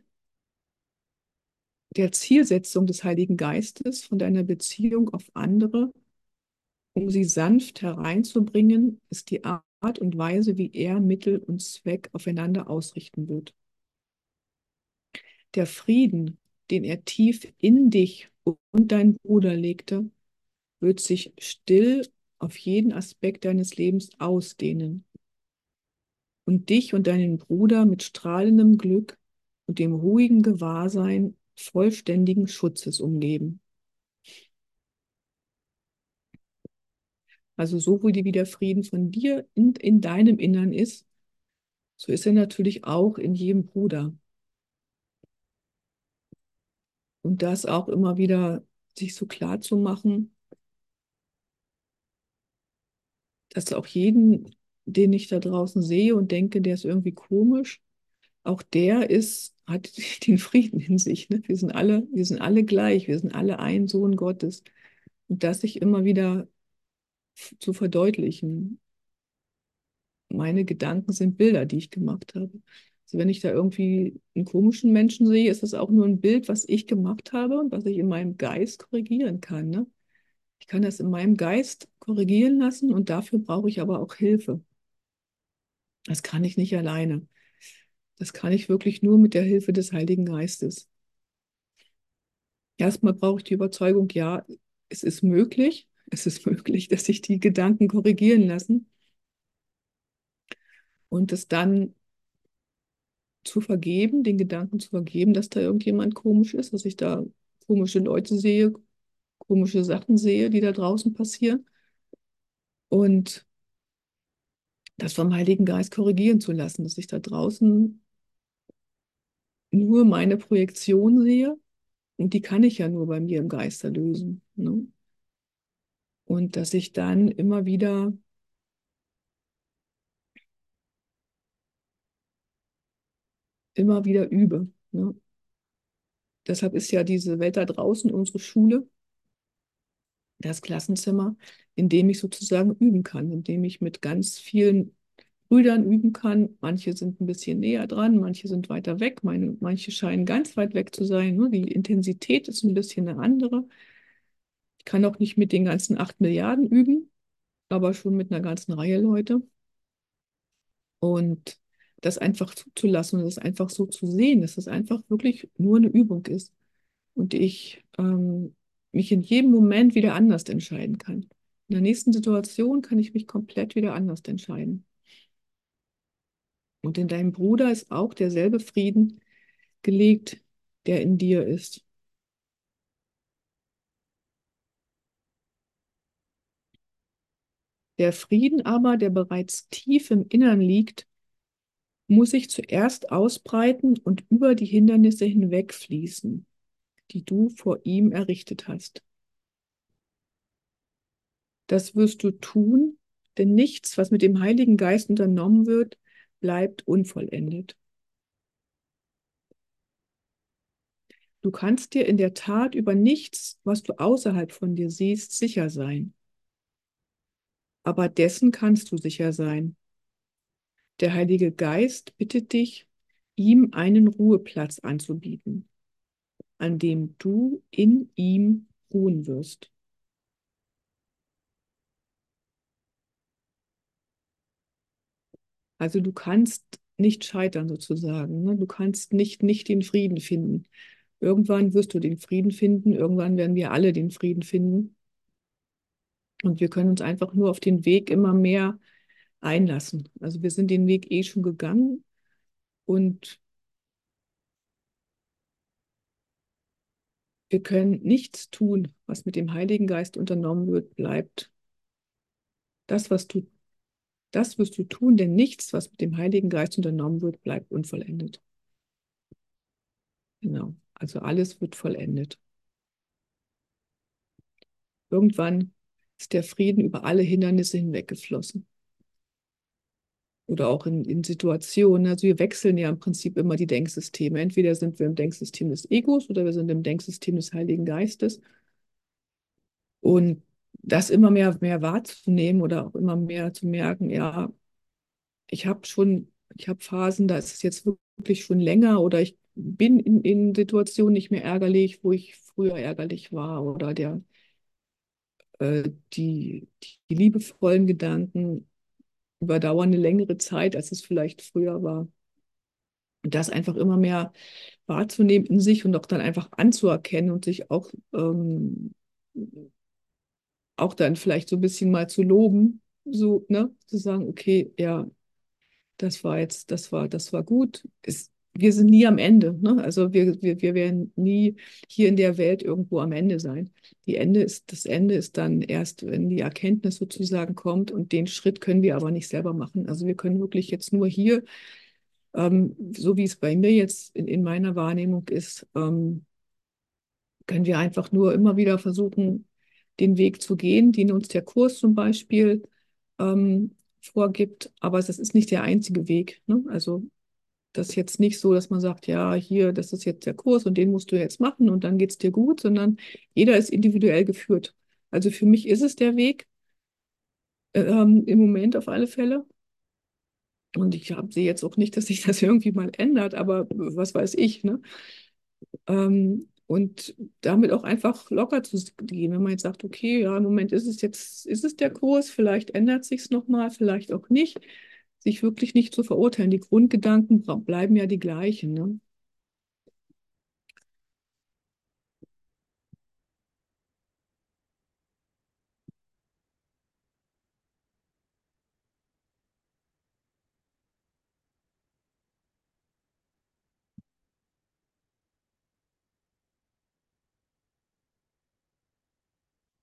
der Zielsetzung des Heiligen Geistes von deiner Beziehung auf andere, um sie sanft hereinzubringen, ist die Art und Weise, wie er Mittel und Zweck aufeinander ausrichten wird. Der Frieden, den er tief in dich und deinen Bruder legte, wird sich still auf jeden Aspekt deines Lebens ausdehnen und dich und deinen Bruder mit strahlendem Glück und dem ruhigen Gewahrsein vollständigen Schutzes umgeben. Also so wie der Frieden von dir in, in deinem Innern ist, so ist er natürlich auch in jedem Bruder. Und das auch immer wieder sich so klar zu machen, dass auch jeden, den ich da draußen sehe und denke, der ist irgendwie komisch, auch der ist, hat den Frieden in sich. Ne? Wir sind alle, wir sind alle gleich, wir sind alle ein Sohn Gottes. Und das sich immer wieder zu verdeutlichen. Meine Gedanken sind Bilder, die ich gemacht habe. Also wenn ich da irgendwie einen komischen Menschen sehe, ist das auch nur ein Bild, was ich gemacht habe und was ich in meinem Geist korrigieren kann. Ne? Ich kann das in meinem Geist korrigieren lassen und dafür brauche ich aber auch Hilfe. Das kann ich nicht alleine. Das kann ich wirklich nur mit der Hilfe des Heiligen Geistes. Erstmal brauche ich die Überzeugung, ja, es ist möglich, es ist möglich, dass sich die Gedanken korrigieren lassen und es dann zu vergeben, den Gedanken zu vergeben, dass da irgendjemand komisch ist, dass ich da komische Leute sehe, komische Sachen sehe, die da draußen passieren. Und das vom Heiligen Geist korrigieren zu lassen, dass ich da draußen nur meine Projektion sehe und die kann ich ja nur bei mir im Geist erlösen. Ne? Und dass ich dann immer wieder immer wieder übe. Ne? Deshalb ist ja diese Welt da draußen unsere Schule, das Klassenzimmer, in dem ich sozusagen üben kann, in dem ich mit ganz vielen Brüdern üben kann. Manche sind ein bisschen näher dran, manche sind weiter weg, meine, manche scheinen ganz weit weg zu sein. Nur die Intensität ist ein bisschen eine andere. Ich kann auch nicht mit den ganzen acht Milliarden üben, aber schon mit einer ganzen Reihe Leute. Und das einfach zuzulassen und das einfach so zu sehen, dass es einfach wirklich nur eine Übung ist. Und ich ähm, mich in jedem Moment wieder anders entscheiden kann. In der nächsten Situation kann ich mich komplett wieder anders entscheiden. Und in deinem Bruder ist auch derselbe Frieden gelegt, der in dir ist. Der Frieden aber, der bereits tief im Innern liegt, muss sich zuerst ausbreiten und über die Hindernisse hinwegfließen die du vor ihm errichtet hast. Das wirst du tun, denn nichts, was mit dem Heiligen Geist unternommen wird, bleibt unvollendet. Du kannst dir in der Tat über nichts, was du außerhalb von dir siehst, sicher sein. Aber dessen kannst du sicher sein. Der Heilige Geist bittet dich, ihm einen Ruheplatz anzubieten an dem du in ihm ruhen wirst. Also du kannst nicht scheitern sozusagen. Ne? Du kannst nicht, nicht den Frieden finden. Irgendwann wirst du den Frieden finden, irgendwann werden wir alle den Frieden finden. Und wir können uns einfach nur auf den Weg immer mehr einlassen. Also wir sind den Weg eh schon gegangen und wir können nichts tun, was mit dem Heiligen Geist unternommen wird, bleibt. Das, was du, das wirst du tun, denn nichts, was mit dem Heiligen Geist unternommen wird, bleibt unvollendet. Genau. Also alles wird vollendet. Irgendwann ist der Frieden über alle Hindernisse hinweggeflossen. Oder auch in, in Situationen. Also wir wechseln ja im Prinzip immer die Denksysteme. Entweder sind wir im Denksystem des Egos oder wir sind im Denksystem des Heiligen Geistes. Und das immer mehr, mehr wahrzunehmen oder auch immer mehr zu merken, ja, ich habe schon, ich habe Phasen, da ist es jetzt wirklich schon länger oder ich bin in, in Situationen nicht mehr ärgerlich, wo ich früher ärgerlich war oder der, äh, die, die liebevollen Gedanken überdauern eine längere Zeit, als es vielleicht früher war. Und das einfach immer mehr wahrzunehmen in sich und auch dann einfach anzuerkennen und sich auch, ähm, auch dann vielleicht so ein bisschen mal zu loben, so, ne, zu sagen, okay, ja, das war jetzt, das war, das war gut. Es, wir sind nie am Ende. Ne? Also wir, wir, wir werden nie hier in der Welt irgendwo am Ende sein. Die Ende ist, das Ende ist dann erst, wenn die Erkenntnis sozusagen kommt und den Schritt können wir aber nicht selber machen. Also wir können wirklich jetzt nur hier, ähm, so wie es bei mir jetzt in, in meiner Wahrnehmung ist, ähm, können wir einfach nur immer wieder versuchen, den Weg zu gehen, den uns der Kurs zum Beispiel ähm, vorgibt. Aber es ist nicht der einzige Weg. Ne? Also das ist jetzt nicht so, dass man sagt, ja, hier, das ist jetzt der Kurs und den musst du jetzt machen und dann geht es dir gut, sondern jeder ist individuell geführt. Also für mich ist es der Weg, ähm, im Moment auf alle Fälle. Und ich sehe jetzt auch nicht, dass sich das irgendwie mal ändert, aber was weiß ich, ne? Ähm, und damit auch einfach locker zu gehen, wenn man jetzt sagt, okay, ja, im Moment ist es jetzt, ist es der Kurs, vielleicht ändert sich es nochmal, vielleicht auch nicht sich wirklich nicht zu verurteilen. Die Grundgedanken bleiben ja die gleichen. Ne?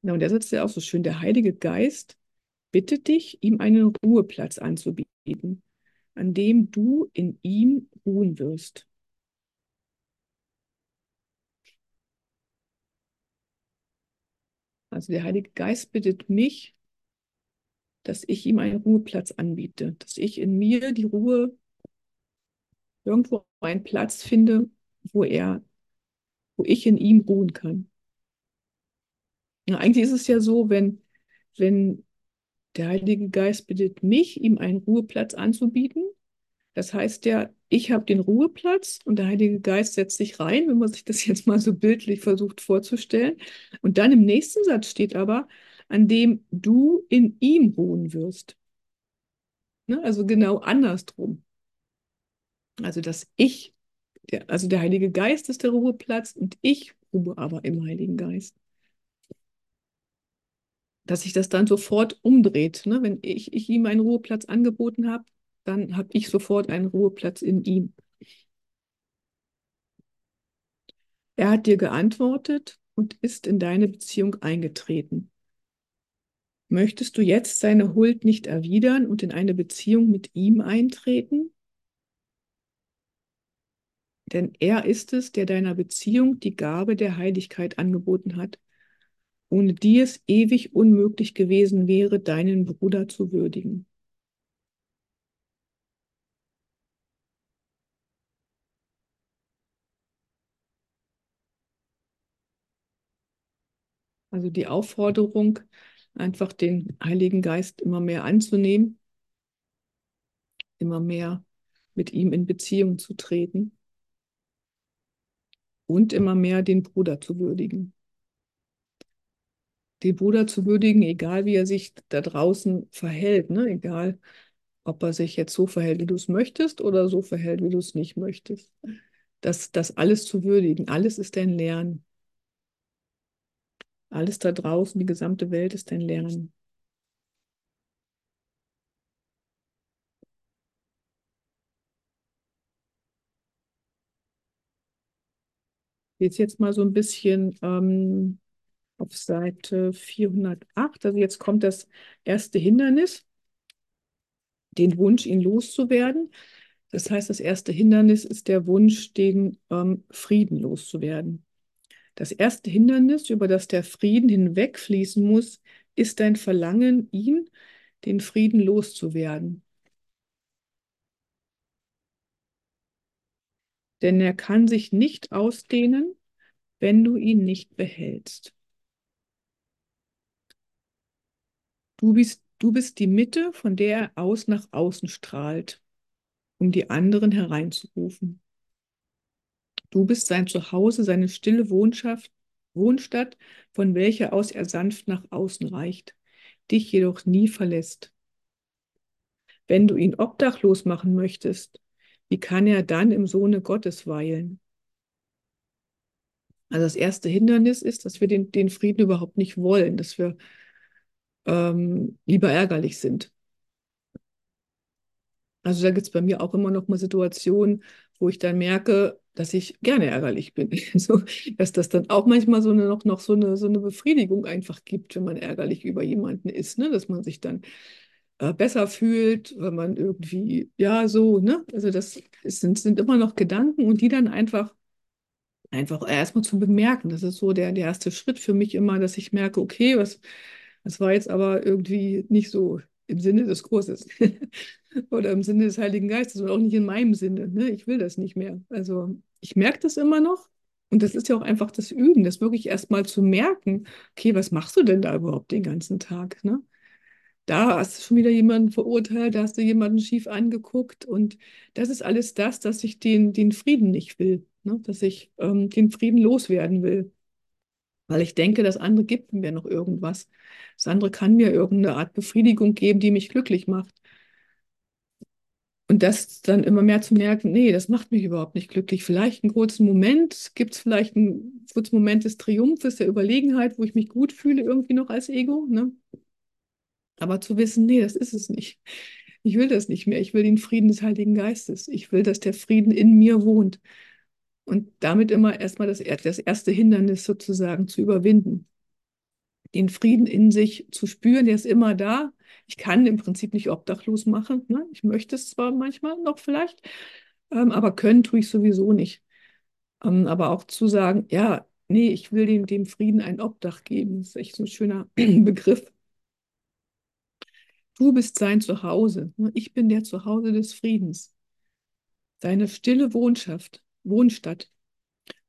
Ja, und der sitzt ja auch so schön. Der Heilige Geist bittet dich, ihm einen Ruheplatz anzubieten, an dem du in ihm ruhen wirst. Also der Heilige Geist bittet mich, dass ich ihm einen Ruheplatz anbiete, dass ich in mir die Ruhe irgendwo einen Platz finde, wo er, wo ich in ihm ruhen kann. Ja, eigentlich ist es ja so, wenn, wenn der Heilige Geist bittet mich, ihm einen Ruheplatz anzubieten. Das heißt ja, ich habe den Ruheplatz und der Heilige Geist setzt sich rein, wenn man sich das jetzt mal so bildlich versucht vorzustellen. Und dann im nächsten Satz steht aber, an dem du in ihm ruhen wirst. Ne? Also genau andersrum. Also dass ich, der, also der Heilige Geist ist der Ruheplatz und ich ruhe aber im Heiligen Geist dass sich das dann sofort umdreht. Ne? Wenn ich, ich ihm einen Ruheplatz angeboten habe, dann habe ich sofort einen Ruheplatz in ihm. Er hat dir geantwortet und ist in deine Beziehung eingetreten. Möchtest du jetzt seine Huld nicht erwidern und in eine Beziehung mit ihm eintreten? Denn er ist es, der deiner Beziehung die Gabe der Heiligkeit angeboten hat ohne die es ewig unmöglich gewesen wäre, deinen Bruder zu würdigen. Also die Aufforderung, einfach den Heiligen Geist immer mehr anzunehmen, immer mehr mit ihm in Beziehung zu treten und immer mehr den Bruder zu würdigen den Bruder zu würdigen, egal wie er sich da draußen verhält, ne? egal ob er sich jetzt so verhält, wie du es möchtest oder so verhält, wie du es nicht möchtest. Das, das alles zu würdigen, alles ist dein Lernen. Alles da draußen, die gesamte Welt ist dein Lernen. Jetzt jetzt mal so ein bisschen ähm, auf Seite 408. Also jetzt kommt das erste Hindernis, den Wunsch, ihn loszuwerden. Das heißt, das erste Hindernis ist der Wunsch, den ähm, Frieden loszuwerden. Das erste Hindernis, über das der Frieden hinwegfließen muss, ist dein Verlangen, ihn, den Frieden loszuwerden. Denn er kann sich nicht ausdehnen, wenn du ihn nicht behältst. Du bist, du bist die Mitte, von der er aus nach außen strahlt, um die anderen hereinzurufen. Du bist sein Zuhause, seine stille Wohnschaft, Wohnstadt, von welcher aus er sanft nach außen reicht, dich jedoch nie verlässt. Wenn du ihn obdachlos machen möchtest, wie kann er dann im Sohne Gottes weilen? Also das erste Hindernis ist, dass wir den, den Frieden überhaupt nicht wollen, dass wir ähm, lieber ärgerlich sind. Also da gibt es bei mir auch immer noch mal Situationen, wo ich dann merke, dass ich gerne ärgerlich bin. so, dass das dann auch manchmal so eine, noch, noch so, eine, so eine Befriedigung einfach gibt, wenn man ärgerlich über jemanden ist, ne? dass man sich dann äh, besser fühlt, wenn man irgendwie, ja, so, ne? Also das sind, sind immer noch Gedanken und die dann einfach, einfach erstmal zu bemerken. Das ist so der, der erste Schritt für mich immer, dass ich merke, okay, was, das war jetzt aber irgendwie nicht so im Sinne des Kurses oder im Sinne des Heiligen Geistes und auch nicht in meinem Sinne. Ne? Ich will das nicht mehr. Also ich merke das immer noch. Und das ist ja auch einfach das Üben, das wirklich erstmal zu merken, okay, was machst du denn da überhaupt den ganzen Tag? Ne? Da hast du schon wieder jemanden verurteilt, da hast du jemanden schief angeguckt. Und das ist alles das, dass ich den, den Frieden nicht will, ne? dass ich ähm, den Frieden loswerden will. Weil ich denke, das andere gibt mir noch irgendwas. Das andere kann mir irgendeine Art Befriedigung geben, die mich glücklich macht. Und das dann immer mehr zu merken, nee, das macht mich überhaupt nicht glücklich. Vielleicht einen kurzen Moment, gibt es vielleicht einen kurzen Moment des Triumphes, der Überlegenheit, wo ich mich gut fühle, irgendwie noch als Ego. Ne? Aber zu wissen, nee, das ist es nicht. Ich will das nicht mehr. Ich will den Frieden des Heiligen Geistes. Ich will, dass der Frieden in mir wohnt. Und damit immer erstmal das, das erste Hindernis sozusagen zu überwinden. Den Frieden in sich zu spüren, der ist immer da. Ich kann im Prinzip nicht obdachlos machen. Ne? Ich möchte es zwar manchmal noch vielleicht, ähm, aber können tue ich sowieso nicht. Ähm, aber auch zu sagen, ja, nee, ich will dem, dem Frieden ein Obdach geben. Das ist echt so ein schöner Begriff. Du bist sein Zuhause. Ne? Ich bin der Zuhause des Friedens. Seine stille Wohnschaft, Wohnstatt,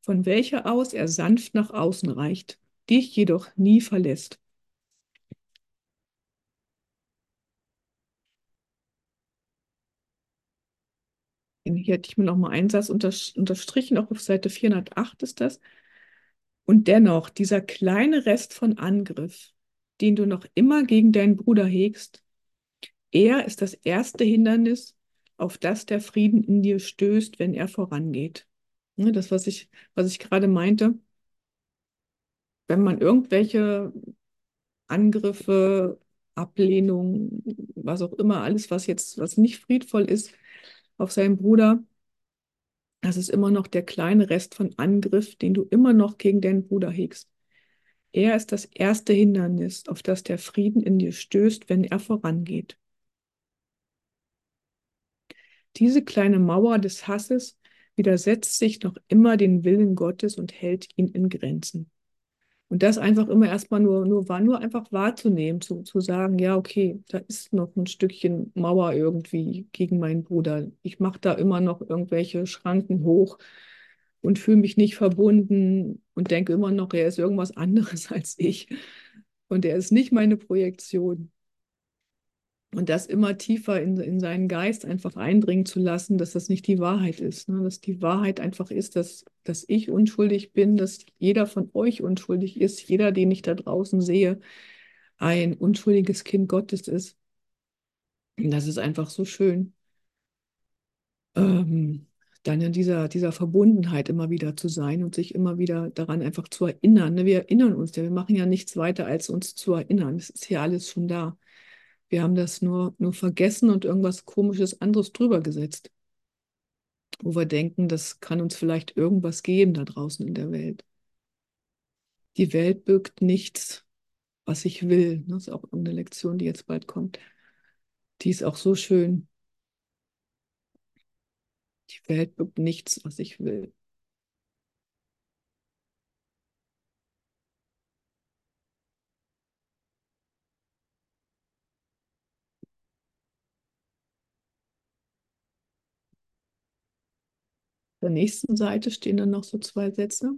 von welcher aus er sanft nach außen reicht, dich jedoch nie verlässt. Hier hätte ich mir noch mal einen Satz unterstrichen, auch auf Seite 408 ist das. Und dennoch, dieser kleine Rest von Angriff, den du noch immer gegen deinen Bruder hegst, er ist das erste Hindernis, auf das der Frieden in dir stößt, wenn er vorangeht. Ne, das, was ich, was ich gerade meinte, wenn man irgendwelche Angriffe, Ablehnung, was auch immer, alles, was jetzt, was nicht friedvoll ist, auf seinen Bruder, das ist immer noch der kleine Rest von Angriff, den du immer noch gegen deinen Bruder hegst. Er ist das erste Hindernis, auf das der Frieden in dir stößt, wenn er vorangeht. Diese kleine Mauer des Hasses widersetzt sich noch immer den Willen Gottes und hält ihn in Grenzen. Und das einfach immer erstmal nur, nur, nur einfach wahrzunehmen, zu, zu sagen, ja, okay, da ist noch ein Stückchen Mauer irgendwie gegen meinen Bruder. Ich mache da immer noch irgendwelche Schranken hoch und fühle mich nicht verbunden und denke immer noch, er ist irgendwas anderes als ich. Und er ist nicht meine Projektion. Und das immer tiefer in, in seinen Geist einfach eindringen zu lassen, dass das nicht die Wahrheit ist. Ne? Dass die Wahrheit einfach ist, dass, dass ich unschuldig bin, dass jeder von euch unschuldig ist, jeder, den ich da draußen sehe, ein unschuldiges Kind Gottes ist. Und das ist einfach so schön. Ähm, dann in dieser, dieser Verbundenheit immer wieder zu sein und sich immer wieder daran einfach zu erinnern. Ne? Wir erinnern uns ja, wir machen ja nichts weiter, als uns zu erinnern. Es ist ja alles schon da. Wir haben das nur, nur vergessen und irgendwas Komisches anderes drüber gesetzt. wo wir denken, das kann uns vielleicht irgendwas geben da draußen in der Welt. Die Welt birgt nichts, was ich will. Das ist auch eine Lektion, die jetzt bald kommt. Die ist auch so schön. Die Welt birgt nichts, was ich will. Der nächsten Seite stehen dann noch so zwei Sätze.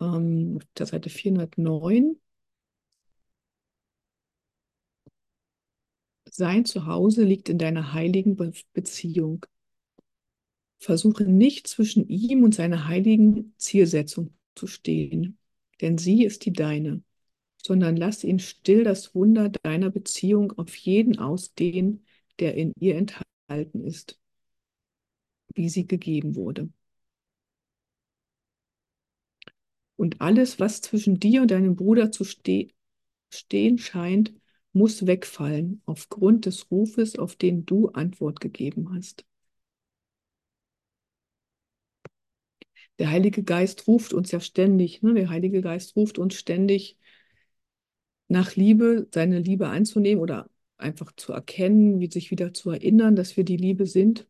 Ähm, auf der Seite 409. Sein Zuhause liegt in deiner heiligen Be Beziehung. Versuche nicht zwischen ihm und seiner heiligen Zielsetzung zu stehen, denn sie ist die deine, sondern lass ihn still das Wunder deiner Beziehung auf jeden ausdehnen, der in ihr enthalten ist wie sie gegeben wurde. Und alles, was zwischen dir und deinem Bruder zu ste stehen scheint, muss wegfallen aufgrund des Rufes, auf den du Antwort gegeben hast. Der Heilige Geist ruft uns ja ständig, ne? der Heilige Geist ruft uns ständig nach Liebe, seine Liebe anzunehmen oder einfach zu erkennen, wie sich wieder zu erinnern, dass wir die Liebe sind.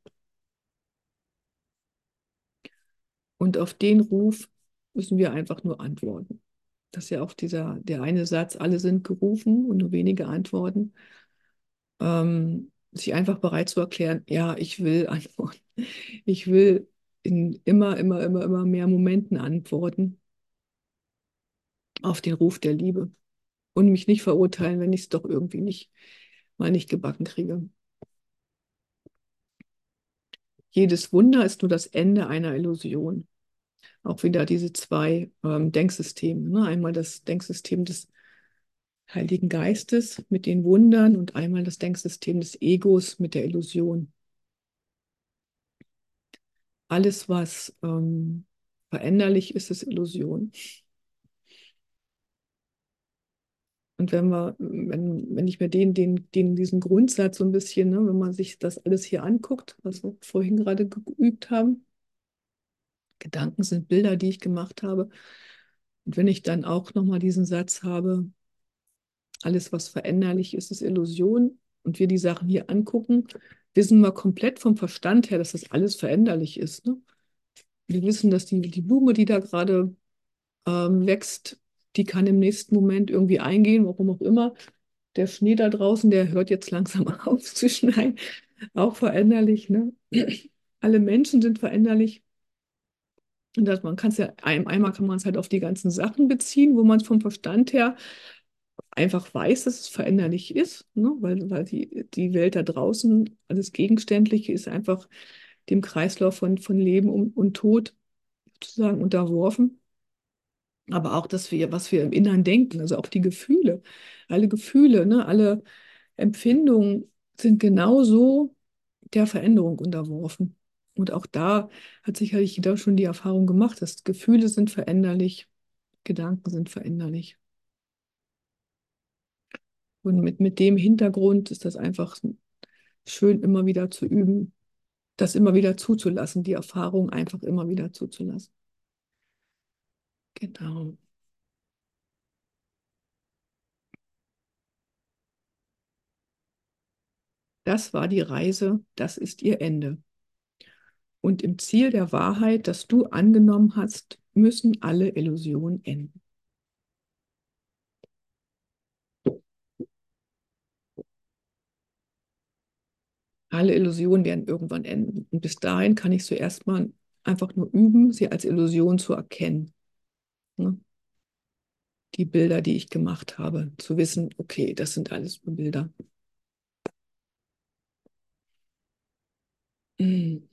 Und auf den Ruf müssen wir einfach nur antworten. Das ist ja auch dieser, der eine Satz, alle sind gerufen und nur wenige antworten. Ähm, sich einfach bereit zu erklären, ja, ich will antworten. Ich will in immer, immer, immer, immer mehr Momenten antworten auf den Ruf der Liebe und mich nicht verurteilen, wenn ich es doch irgendwie nicht mal nicht gebacken kriege. Jedes Wunder ist nur das Ende einer Illusion. Auch wieder diese zwei ähm, Denksysteme. Ne? Einmal das Denksystem des Heiligen Geistes mit den Wundern und einmal das Denksystem des Egos mit der Illusion. Alles, was ähm, veränderlich ist, ist Illusion. Und wenn wir, wenn, wenn ich mir den, den, den, diesen Grundsatz so ein bisschen, ne, wenn man sich das alles hier anguckt, was wir vorhin gerade geübt haben, Gedanken sind Bilder, die ich gemacht habe. Und wenn ich dann auch nochmal diesen Satz habe, alles, was veränderlich ist, ist Illusion, und wir die Sachen hier angucken, wissen wir komplett vom Verstand her, dass das alles veränderlich ist. Ne? Wir wissen, dass die, die Blume, die da gerade ähm, wächst, die kann im nächsten Moment irgendwie eingehen, warum auch immer. Der Schnee da draußen, der hört jetzt langsam auf zu schneien, auch veränderlich. Ne? Alle Menschen sind veränderlich. Und dass man kann es ja, einmal kann man es halt auf die ganzen Sachen beziehen, wo man es vom Verstand her einfach weiß, dass es veränderlich ist, ne? weil, weil die, die Welt da draußen, alles Gegenständliche ist einfach dem Kreislauf von, von Leben und, und Tod sozusagen unterworfen aber auch das, wir, was wir im Inneren denken, also auch die Gefühle, alle Gefühle, ne, alle Empfindungen sind genauso der Veränderung unterworfen. Und auch da hat sicherlich jeder schon die Erfahrung gemacht, dass Gefühle sind veränderlich, Gedanken sind veränderlich. Und mit, mit dem Hintergrund ist das einfach schön, immer wieder zu üben, das immer wieder zuzulassen, die Erfahrung einfach immer wieder zuzulassen. Genau. Das war die Reise, das ist ihr Ende. Und im Ziel der Wahrheit, das du angenommen hast, müssen alle Illusionen enden. Alle Illusionen werden irgendwann enden. Und bis dahin kann ich zuerst mal einfach nur üben, sie als Illusion zu erkennen. Ne? Die Bilder, die ich gemacht habe, zu wissen, okay, das sind alles nur Bilder. Mhm.